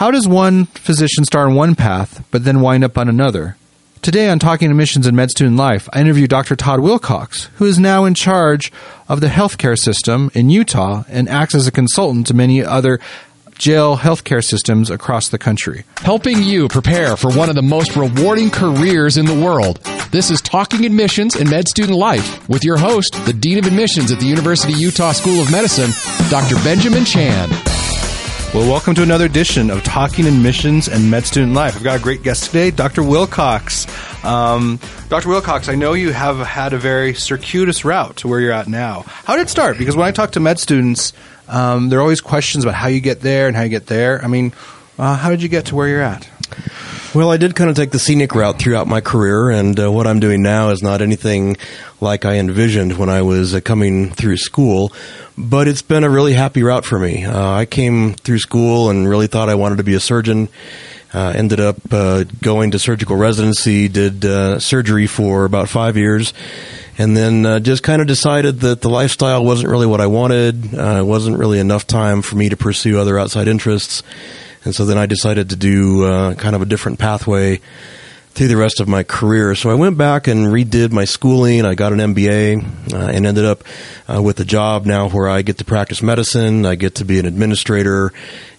How does one physician start on one path, but then wind up on another? Today on Talking Admissions and Med Student Life, I interview Dr. Todd Wilcox, who is now in charge of the healthcare system in Utah and acts as a consultant to many other jail healthcare systems across the country. Helping you prepare for one of the most rewarding careers in the world. This is Talking Admissions and Med Student Life with your host, the Dean of Admissions at the University of Utah School of Medicine, Dr. Benjamin Chan. Well, welcome to another edition of Talking Admissions and Med Student Life. I've got a great guest today, Dr. Wilcox. Um, Dr. Wilcox, I know you have had a very circuitous route to where you're at now. How did it start? Because when I talk to med students, um, there are always questions about how you get there and how you get there. I mean, uh, how did you get to where you're at? Well, I did kind of take the scenic route throughout my career, and uh, what I'm doing now is not anything like I envisioned when I was uh, coming through school but it's been a really happy route for me. Uh, I came through school and really thought I wanted to be a surgeon. Uh, ended up uh, going to surgical residency, did uh, surgery for about five years, and then uh, just kind of decided that the lifestyle wasn't really what I wanted. Uh, it wasn't really enough time for me to pursue other outside interests. And so then I decided to do kind of a different pathway through the rest of my career. So I went back and redid my schooling. I got an MBA uh, and ended up uh, with a job now where I get to practice medicine. I get to be an administrator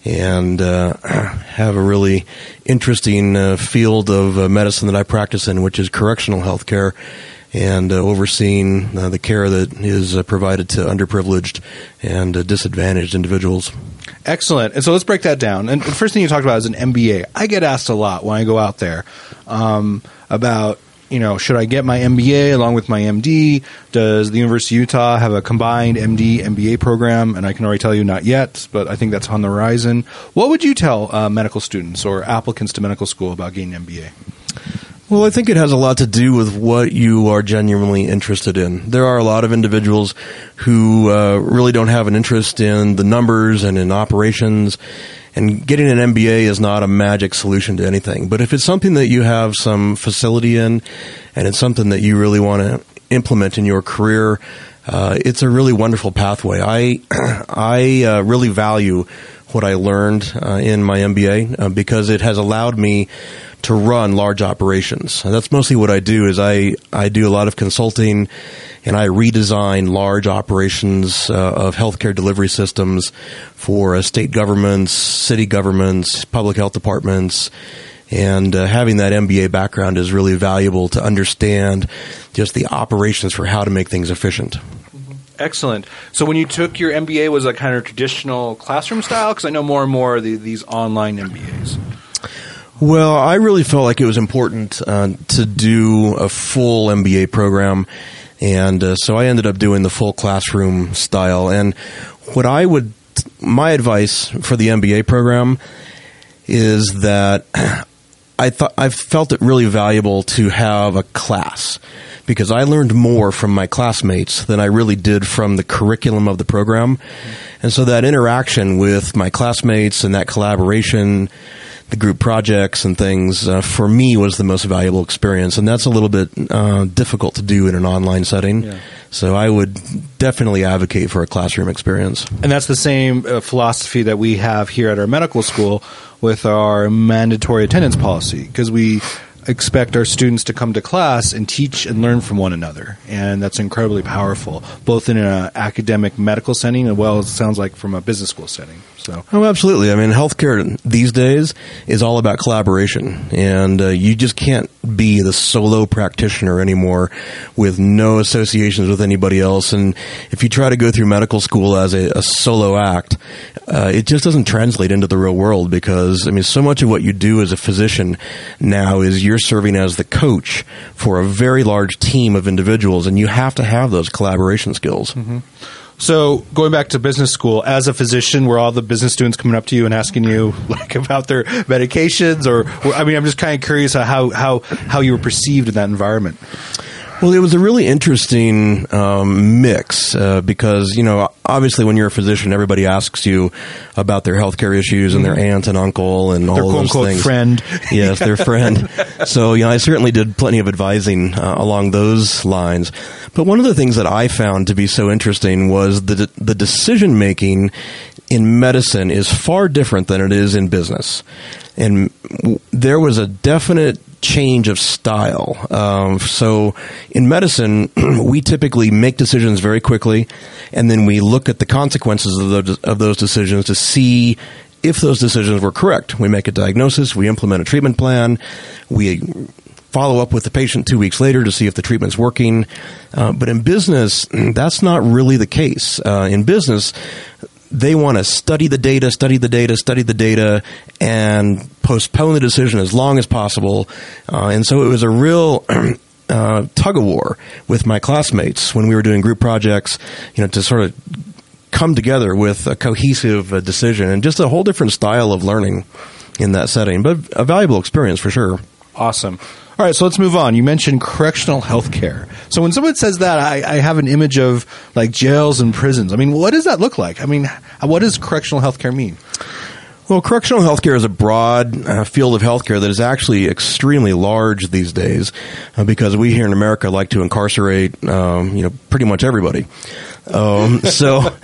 and uh, have a really interesting uh, field of uh, medicine that I practice in, which is correctional health care and uh, overseeing the care that is provided to underprivileged and disadvantaged individuals. Excellent. And so let's break that down. And the first thing you talked about is an MBA. I get asked a lot when I go out there um, about you know, should I get my MBA along with my MD? Does the University of Utah have a combined MD MBA program? And I can already tell you not yet, but I think that's on the horizon. What would you tell uh, medical students or applicants to medical school about getting an MBA? Well, I think it has a lot to do with what you are genuinely interested in. There are a lot of individuals who uh, really don't have an interest in the numbers and in operations. And getting an MBA is not a magic solution to anything. But if it's something that you have some facility in and it's something that you really want to implement in your career, uh, it's a really wonderful pathway. I, I uh, really value what I learned uh, in my MBA uh, because it has allowed me to run large operations. And that's mostly what I do is I, I do a lot of consulting and I redesign large operations uh, of healthcare delivery systems for uh, state governments, city governments, public health departments. And uh, having that MBA background is really valuable to understand just the operations for how to make things efficient. Excellent. So when you took your MBA, was that kind of traditional classroom style? Because I know more and more of the, these online MBAs. Well, I really felt like it was important uh, to do a full MBA program, and uh, so I ended up doing the full classroom style. And what I would, my advice for the MBA program is that I thought I felt it really valuable to have a class because I learned more from my classmates than I really did from the curriculum of the program. And so that interaction with my classmates and that collaboration the group projects and things uh, for me was the most valuable experience, and that's a little bit uh, difficult to do in an online setting. Yeah. So I would definitely advocate for a classroom experience. And that's the same uh, philosophy that we have here at our medical school with our mandatory attendance policy because we expect our students to come to class and teach and learn from one another, and that's incredibly powerful, both in an academic medical setting as well as it sounds like from a business school setting. So, oh, absolutely. I mean, healthcare these days is all about collaboration, and uh, you just can't be the solo practitioner anymore with no associations with anybody else. And if you try to go through medical school as a, a solo act, uh, it just doesn't translate into the real world because I mean, so much of what you do as a physician now is you're serving as the coach for a very large team of individuals, and you have to have those collaboration skills. Mm-hmm. So going back to business school, as a physician, were all the business students coming up to you and asking you like about their medications, or I mean, I'm just kind of curious how how how you were perceived in that environment. Well, it was a really interesting um, mix uh, because you know obviously when you're a physician, everybody asks you about their healthcare issues and their aunt and uncle and all Their those things. friend. yes, their friend. So you know, I certainly did plenty of advising uh, along those lines. But one of the things that I found to be so interesting was the the decision making in medicine is far different than it is in business, and w- there was a definite change of style. Um, so in medicine, we typically make decisions very quickly, and then we look at the consequences of those, of those decisions to see if those decisions were correct. We make a diagnosis, we implement a treatment plan, we follow up with the patient two weeks later to see if the treatment's working. Uh, but in business, that's not really the case. Uh, in business, they want to study the data, study the data, study the data, and postpone the decision as long as possible. Uh, and so it was a real uh, tug of war with my classmates when we were doing group projects, you know, to sort of come together with a cohesive uh, decision and just a whole different style of learning in that setting. But a valuable experience for sure. Awesome. All right, so let's move on. You mentioned correctional health care. So when someone says that, I, I have an image of like jails and prisons. I mean, what does that look like? I mean, what does correctional health care mean? Well, correctional healthcare is a broad uh, field of healthcare that is actually extremely large these days, uh, because we here in America like to incarcerate, um, you know, pretty much everybody. Um, so,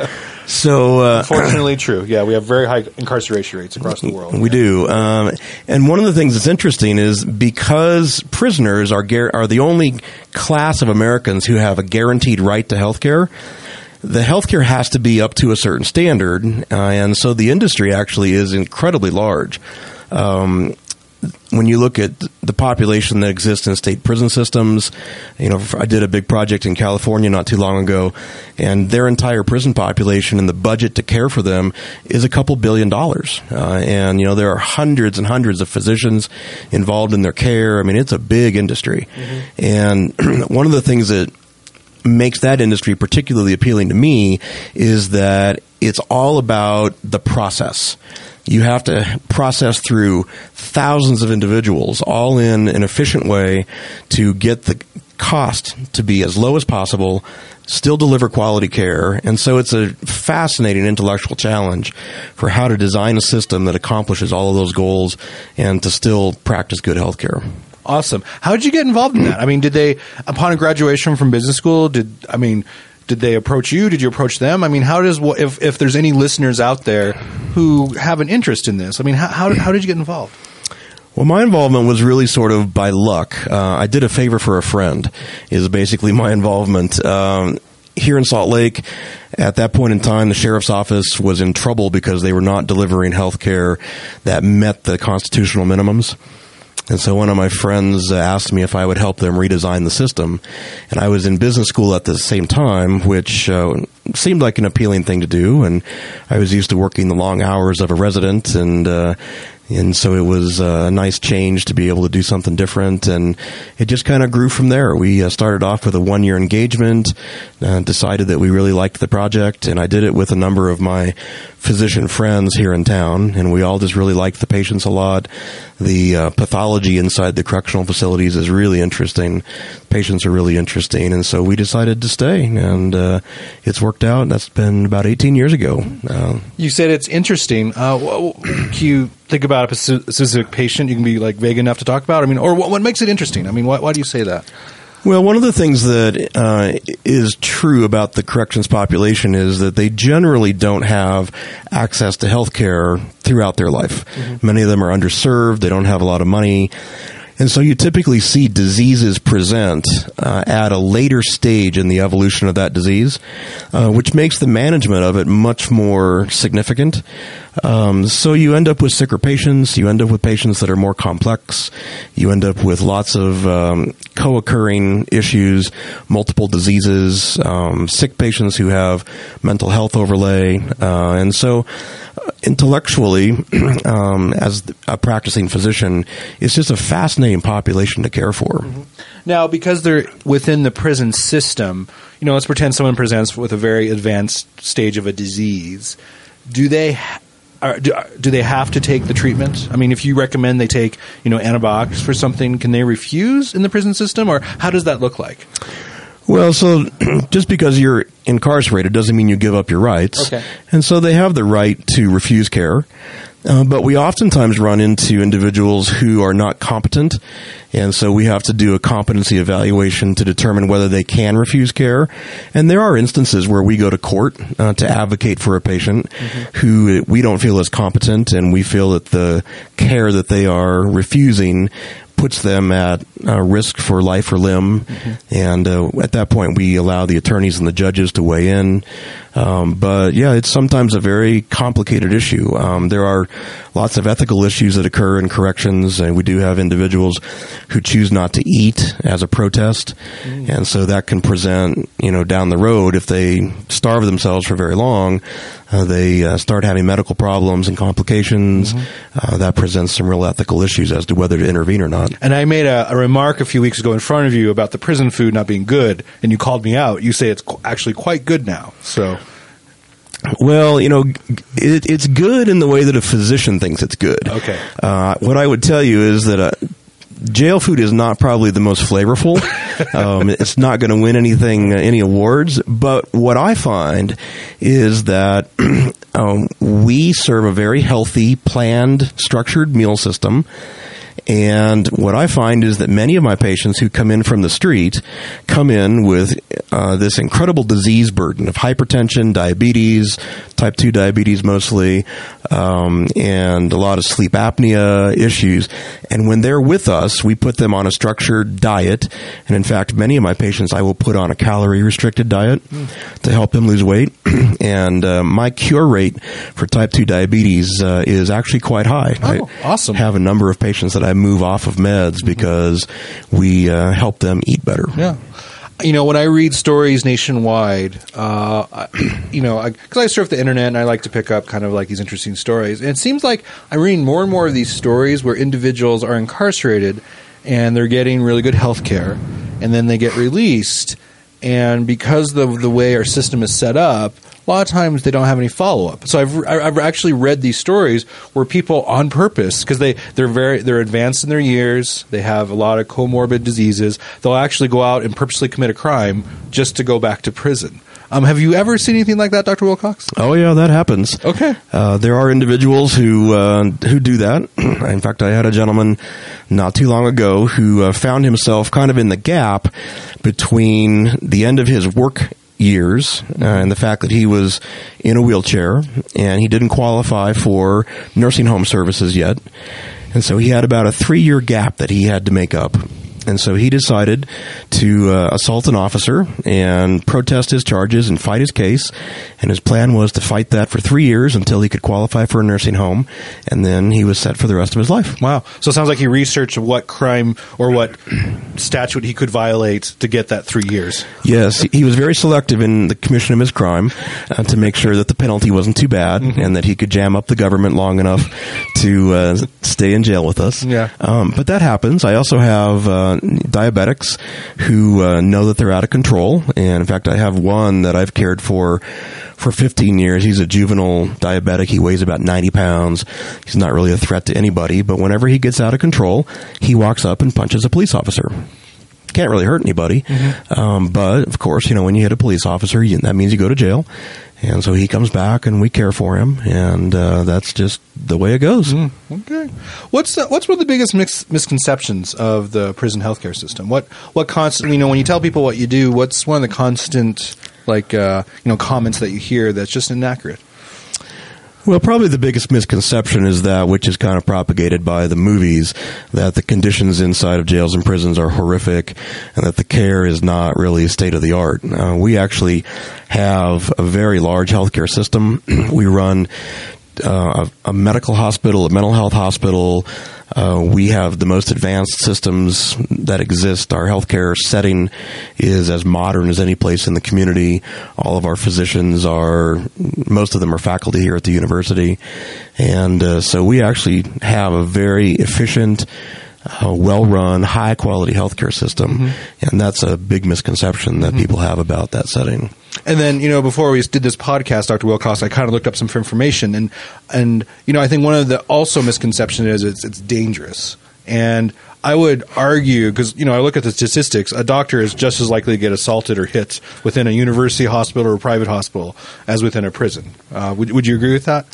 so uh, Fortunately, true. Yeah, we have very high incarceration rates across the world. we do. Um, and one of the things that's interesting is because prisoners are gar- are the only class of Americans who have a guaranteed right to health care. The healthcare has to be up to a certain standard, uh, and so the industry actually is incredibly large. Um, when you look at the population that exists in state prison systems, you know, I did a big project in California not too long ago, and their entire prison population and the budget to care for them is a couple billion dollars. Uh, and, you know, there are hundreds and hundreds of physicians involved in their care. I mean, it's a big industry. And one of the things that makes that industry particularly appealing to me is that it's all about the process. You have to process through thousands of individuals all in an efficient way to get the cost to be as low as possible, still deliver quality care. And so it's a fascinating intellectual challenge for how to design a system that accomplishes all of those goals and to still practice good healthcare. Awesome. How did you get involved in that? I mean, did they, upon graduation from business school, did I mean, did they approach you? Did you approach them? I mean, how does if if there's any listeners out there who have an interest in this? I mean, how how, how did you get involved? Well, my involvement was really sort of by luck. Uh, I did a favor for a friend, is basically my involvement. Um, here in Salt Lake, at that point in time, the sheriff's office was in trouble because they were not delivering health care that met the constitutional minimums. And so one of my friends uh, asked me if I would help them redesign the system. And I was in business school at the same time, which uh, seemed like an appealing thing to do. And I was used to working the long hours of a resident and, uh, and so it was a nice change to be able to do something different, and it just kind of grew from there. We uh, started off with a one year engagement, uh, decided that we really liked the project, and I did it with a number of my physician friends here in town, and we all just really liked the patients a lot. The uh, pathology inside the correctional facilities is really interesting. Patients are really interesting, and so we decided to stay, and uh, it's worked out. And that's been about 18 years ago. Uh, You said it's interesting. Uh, can you think about a specific patient you can be like vague enough to talk about? I mean, or what, what makes it interesting? I mean, why, why do you say that? Well, one of the things that uh, is true about the corrections population is that they generally don't have access to health care throughout their life. Many of them are underserved, they don't have a lot of money. And so you typically see diseases present uh, at a later stage in the evolution of that disease, uh, which makes the management of it much more significant. Um, so you end up with sicker patients. You end up with patients that are more complex. You end up with lots of um, co-occurring issues, multiple diseases, um, sick patients who have mental health overlay, uh, and so uh, intellectually, um, as a practicing physician, it's just a fascinating population to care for. Mm-hmm. Now, because they're within the prison system, you know, let's pretend someone presents with a very advanced stage of a disease. Do they are, do, do they have to take the treatment? I mean, if you recommend they take, you know, antibiotics for something, can they refuse in the prison system, or how does that look like? Well, so just because you're incarcerated doesn't mean you give up your rights. Okay. And so they have the right to refuse care. Uh, but we oftentimes run into individuals who are not competent, and so we have to do a competency evaluation to determine whether they can refuse care. And there are instances where we go to court uh, to advocate for a patient who we don't feel is competent, and we feel that the care that they are refusing puts them at uh, risk for life or limb. And uh, at that point, we allow the attorneys and the judges to weigh in. Um, but yeah, it's sometimes a very complicated issue. Um, there are lots of ethical issues that occur in corrections, and we do have individuals who choose not to eat as a protest, and so that can present, you know, down the road if they starve themselves for very long, uh, they uh, start having medical problems and complications. Uh, that presents some real ethical issues as to whether to intervene or not. And I made a, a remark a few weeks ago in front of you about the prison food not being good, and you called me out. You say it's actually quite good now. So, Well, you know, it, it's good in the way that a physician thinks it's good. Okay. Uh, what I would tell you is that uh, jail food is not probably the most flavorful. um, it's not going to win anything, uh, any awards. But what I find is that um, we serve a very healthy, planned, structured meal system. And what I find is that many of my patients who come in from the street come in with uh, this incredible disease burden of hypertension, diabetes, type 2 diabetes mostly, um, and a lot of sleep apnea issues. And when they're with us, we put them on a structured diet. And in fact, many of my patients I will put on a calorie restricted diet to help them lose weight. and uh, my cure rate for type 2 diabetes uh, is actually quite high. Oh, awesome. Have a number of patients that I move off of meds because we uh, help them eat better. yeah. You know, when I read stories nationwide, uh, you know, because I, surf the internet and I like to pick up kind of like these interesting stories. And it seems like I'm reading more and more of these stories where individuals are incarcerated and they're getting really good health care, and then they get released. And because the the way our system is set up, a lot of times they don't have any follow up. So I've I've actually read these stories where people on purpose because they they're very they're advanced in their years, they have a lot of comorbid diseases. They'll actually go out and purposely commit a crime just to go back to prison. Um, have you ever seen anything like that, Doctor Wilcox? Oh yeah, that happens. Okay. Uh, there are individuals who uh, who do that. in fact, I had a gentleman not too long ago who uh, found himself kind of in the gap between the end of his work years uh, and the fact that he was in a wheelchair and he didn't qualify for nursing home services yet. And so he had about a three year gap that he had to make up. And so he decided to uh, assault an officer and protest his charges and fight his case. And his plan was to fight that for three years until he could qualify for a nursing home. And then he was set for the rest of his life. Wow. So it sounds like he researched what crime or what statute he could violate to get that three years. Yes, he was very selective in the commission of his crime uh, to make sure that the penalty wasn't too bad and that he could jam up the government long enough to uh, stay in jail with us. Yeah. Um, but that happens. I also have uh, diabetics who uh, know that they're out of control. And in fact, I have one that I've cared for for 15 years. He's a juvenile diabetic. He weighs about 90 pounds. He's not really a threat to anybody, but whenever he gets out of control, he walks up and punches a police officer can't really hurt anybody. Um, but of course, you know, when you hit a police officer, you, that means you go to jail. And so he comes back and we care for him. And uh, that's just the way it goes. Okay. What's the, what's one of the biggest misconceptions of the prison healthcare system? What what constant you know when you tell people what you do? What's one of the constant like uh, you know comments that you hear that's just inaccurate? Well, probably the biggest misconception is that, which is kind of propagated by the movies, that the conditions inside of jails and prisons are horrific and that the care is not really state of the art. Uh, we actually have a very large healthcare system. we run uh, a, a medical hospital, a mental health hospital. Uh, we have the most advanced systems that exist. Our healthcare setting is as modern as any place in the community. All of our physicians are, most of them are faculty here at the university. And uh, so we actually have a very efficient, uh, well-run, high-quality healthcare system, and that's a big misconception that people have about that setting. And then, you know, before we did this podcast, Dr. Wilcox, I kind of looked up some information, and and you know, I think one of the also misconception is it's it's dangerous, and I would argue because you know I look at the statistics, a doctor is just as likely to get assaulted or hit within a university hospital or a private hospital as within a prison. Uh, would would you agree with that?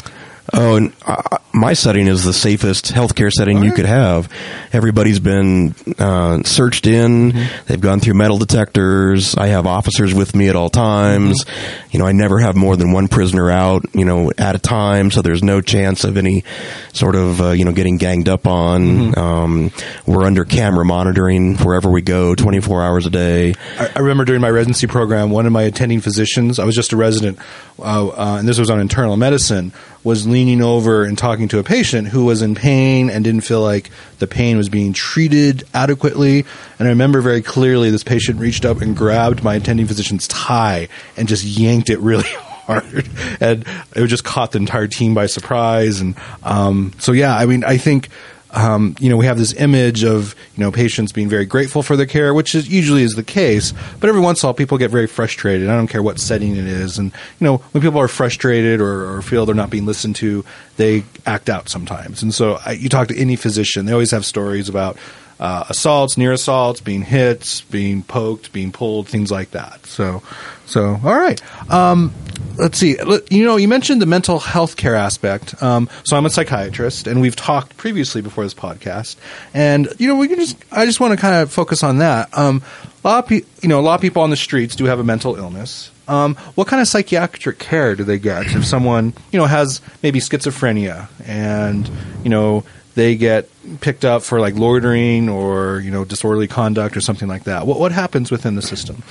Oh, and uh, my setting is the safest healthcare setting you could have. Everybody's been uh, searched in. Mm-hmm. They've gone through metal detectors. I have officers with me at all times. Mm-hmm. You know, I never have more than one prisoner out. You know, at a time, so there's no chance of any sort of uh, you know getting ganged up on. Mm-hmm. Um, we're under camera monitoring wherever we go, 24 hours a day. I, I remember during my residency program, one of my attending physicians, I was just a resident, uh, uh, and this was on internal medicine, was leaning over and talking to a patient who was in pain and didn't feel like the pain was being treated adequately. And I remember very clearly this patient reached up and grabbed my attending physician's tie and just yanked it really hard. And it just caught the entire team by surprise. And um, so, yeah, I mean, I think um, you know, we have this image of you know patients being very grateful for their care, which is usually is the case. But every once in a while, people get very frustrated. I don't care what setting it is, and you know, when people are frustrated or, or feel they're not being listened to, they act out sometimes. And so, I, you talk to any physician, they always have stories about uh, assaults, near assaults, being hit, being poked, being pulled, things like that. So, so all right. Um, let's see. You know, you mentioned the mental health care aspect. Um, so I'm a psychiatrist, and we've talked previously before this podcast. And you know, we can just I just want to kind of focus on that. Um, a lot of pe- you know, a lot of people on the streets do have a mental illness. Um, what kind of psychiatric care do they get if someone you know has maybe schizophrenia and you know they get picked up for like loitering or you know disorderly conduct or something like that? What what happens within the system?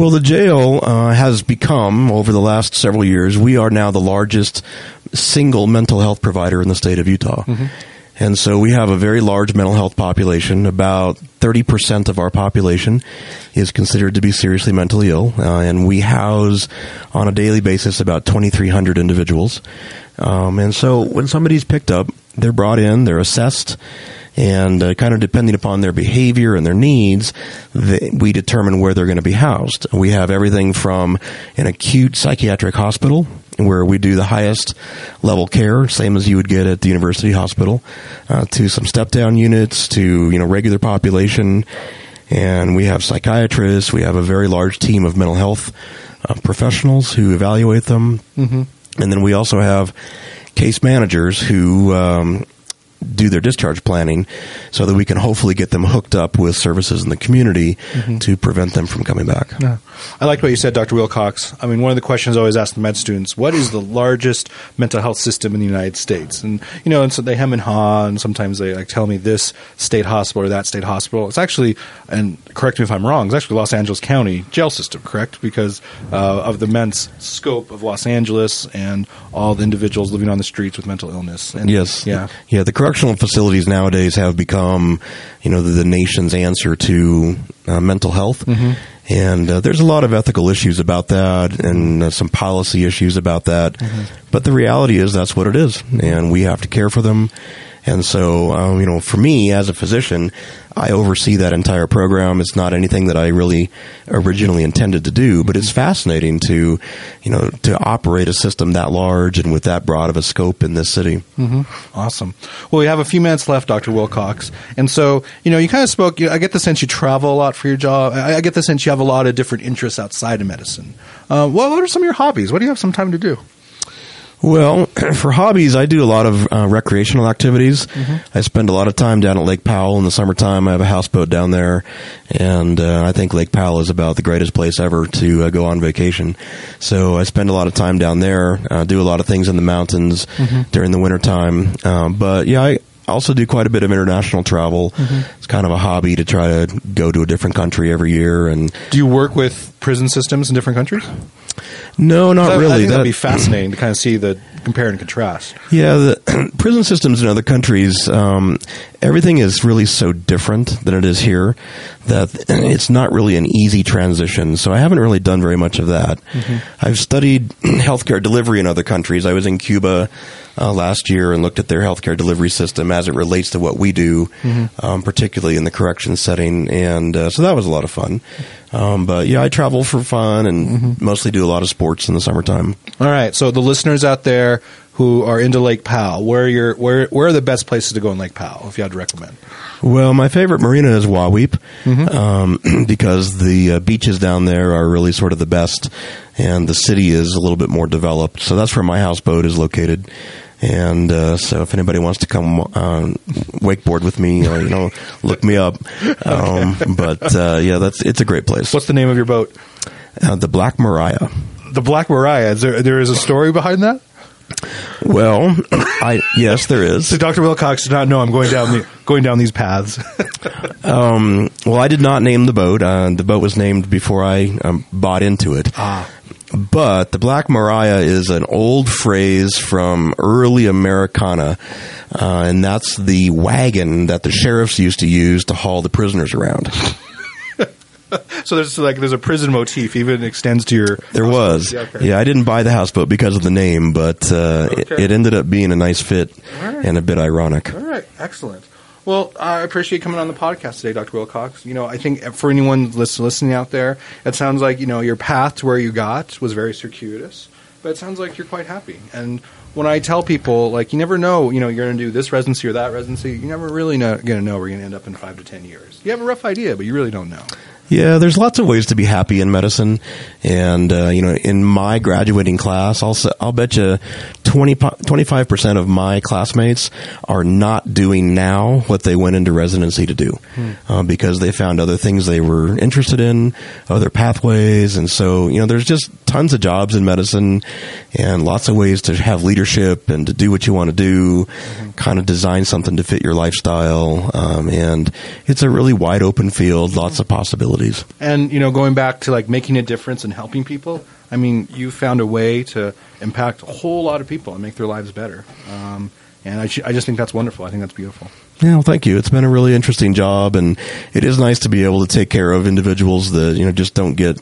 Well, the jail uh, has become, over the last several years, we are now the largest single mental health provider in the state of Utah. And so we have a very large mental health population. About 30% of our population is considered to be seriously mentally ill. Uh, and we house on a daily basis about 2,300 individuals. Um, and so when somebody's picked up, they're brought in, they're assessed, and uh, kind of depending upon their behavior and their needs, they, we determine where they're going to be housed. We have everything from an acute psychiatric hospital where we do the highest level care, same as you would get at the university hospital, uh, to some step down units, to you know regular population, and we have psychiatrists. We have a very large team of mental health uh, professionals who evaluate them, mm-hmm. and then we also have case managers who um, do their discharge planning so that we can hopefully get them hooked up with services in the community to prevent them from coming back. Yeah. I liked what you said, Dr. Wilcox. I mean, one of the questions I always ask the med students, what is the largest mental health system in the United States? And, you know, and so they hem and haw, and sometimes they like tell me this state hospital or that state hospital. It's actually, and correct me if I'm wrong, it's actually Los Angeles County jail system, correct? Because uh, of the immense scope of Los Angeles and all the individuals living on the streets with mental illness. And, Yes. Yeah. Yeah. The correctional facilities nowadays have become, you know, the, the nation's answer to uh, mental health. And uh, there's a lot of ethical issues about that and uh, some policy issues about that. But the reality is that's what it is. And we have to care for them. And so, um, you know, for me as a physician, I oversee that entire program. It's not anything that I really originally intended to do, but it's fascinating to, you know, to operate a system that large and with that broad of a scope in this city. Awesome. Well, we have a few minutes left, Dr. Wilcox. And so, you know, you kind of spoke, you I get the sense you travel a lot for your job. I, I get the sense you have a lot of different interests outside of medicine. Uh, what are some of your hobbies? What do you have some time to do? Well, for hobbies, I do a lot of uh, recreational activities. I spend a lot of time down at Lake Powell in the summertime. I have a houseboat down there, and uh, I think Lake Powell is about the greatest place ever to uh, go on vacation. So I spend a lot of time down there, uh, do a lot of things in the mountains during the wintertime. Um, but yeah, I also do quite a bit of international travel. It's kind of a hobby to try to go to a different country every year. And Do you work with prison systems in different countries? No, not I- I really. think That- that'd be fascinating to kind of see the compare and contrast. Yeah, the prison systems in other countries, um, everything is really so different than it is here that it's not really an easy transition. So I haven't really done very much of that. Mm-hmm. I've studied healthcare delivery in other countries. I was in Cuba uh, last year and looked at their healthcare delivery system as it relates to what we do, mm-hmm. um, particularly in the correction setting. And uh, so that was a lot of fun. Um, but yeah, I travel for fun and mm-hmm. mostly do a lot of sports in the summertime. All right. So the listeners out there who are into Lake Powell, where are your where where are the best places to go in Lake Powell if you had to recommend? Well, my favorite marina is Wahweap mm-hmm. um, because the uh, beaches down there are really sort of the best, and the city is a little bit more developed. So that's where my houseboat is located. And uh, so, if anybody wants to come uh, wakeboard with me, uh, you know, look me up. Um, okay. But uh, yeah, that's it's a great place. What's the name of your boat? Uh, the Black Maria. The Black Maria. Is there there is a story behind that? Well, I yes, there is. So Dr. Wilcox did not know I'm going down the, going down these paths. um, well, I did not name the boat. Uh, the boat was named before I um, bought into it. Ah. But the Black Maria is an old phrase from early Americana, uh, and that's the wagon that the sheriffs used to use to haul the prisoners around. so there's like there's a prison motif even extends to your. There was, yeah, okay. yeah, I didn't buy the houseboat because of the name, but uh, okay. it, it, ended up being a nice fit right. and a bit ironic. All right, excellent. Well, I appreciate coming on the podcast today, Dr. Wilcox. You know, I think for anyone listening out there, it sounds like you know your path to where you got was very circuitous, but it sounds like you're quite happy. And when I tell people, like, you never know, you know, you're going to do this residency or that residency, you never really know, going to know where you're going to end up in five to ten years. You have a rough idea, but you really don't know. Yeah, there's lots of ways to be happy in medicine, and uh, you know, in my graduating class, I'll I'll bet you 25 percent of my classmates are not doing now what they went into residency to do, hmm. uh, because they found other things they were interested in, other pathways, and so you know, there's just tons of jobs in medicine, and lots of ways to have leadership and to do what you want to do, mm-hmm. kind of design something to fit your lifestyle, um, and it's a really wide open field, lots of possibilities. And you know, going back to like making a difference and helping people. I mean, you found a way to impact a whole lot of people and make their lives better. Um, and I, I just think that's wonderful. I think that's beautiful. Yeah, well, thank you. It's been a really interesting job, and it is nice to be able to take care of individuals that you know just don't get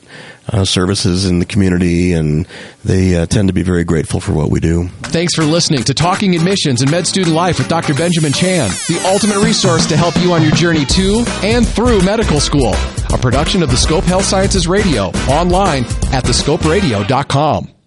uh, services in the community, and they uh, tend to be very grateful for what we do. Thanks for listening to Talking Admissions and Med Student Life with Dr. Benjamin Chan, the ultimate resource to help you on your journey to and through medical school. A production of the Scope Health Sciences Radio, online at thescoperadio.com.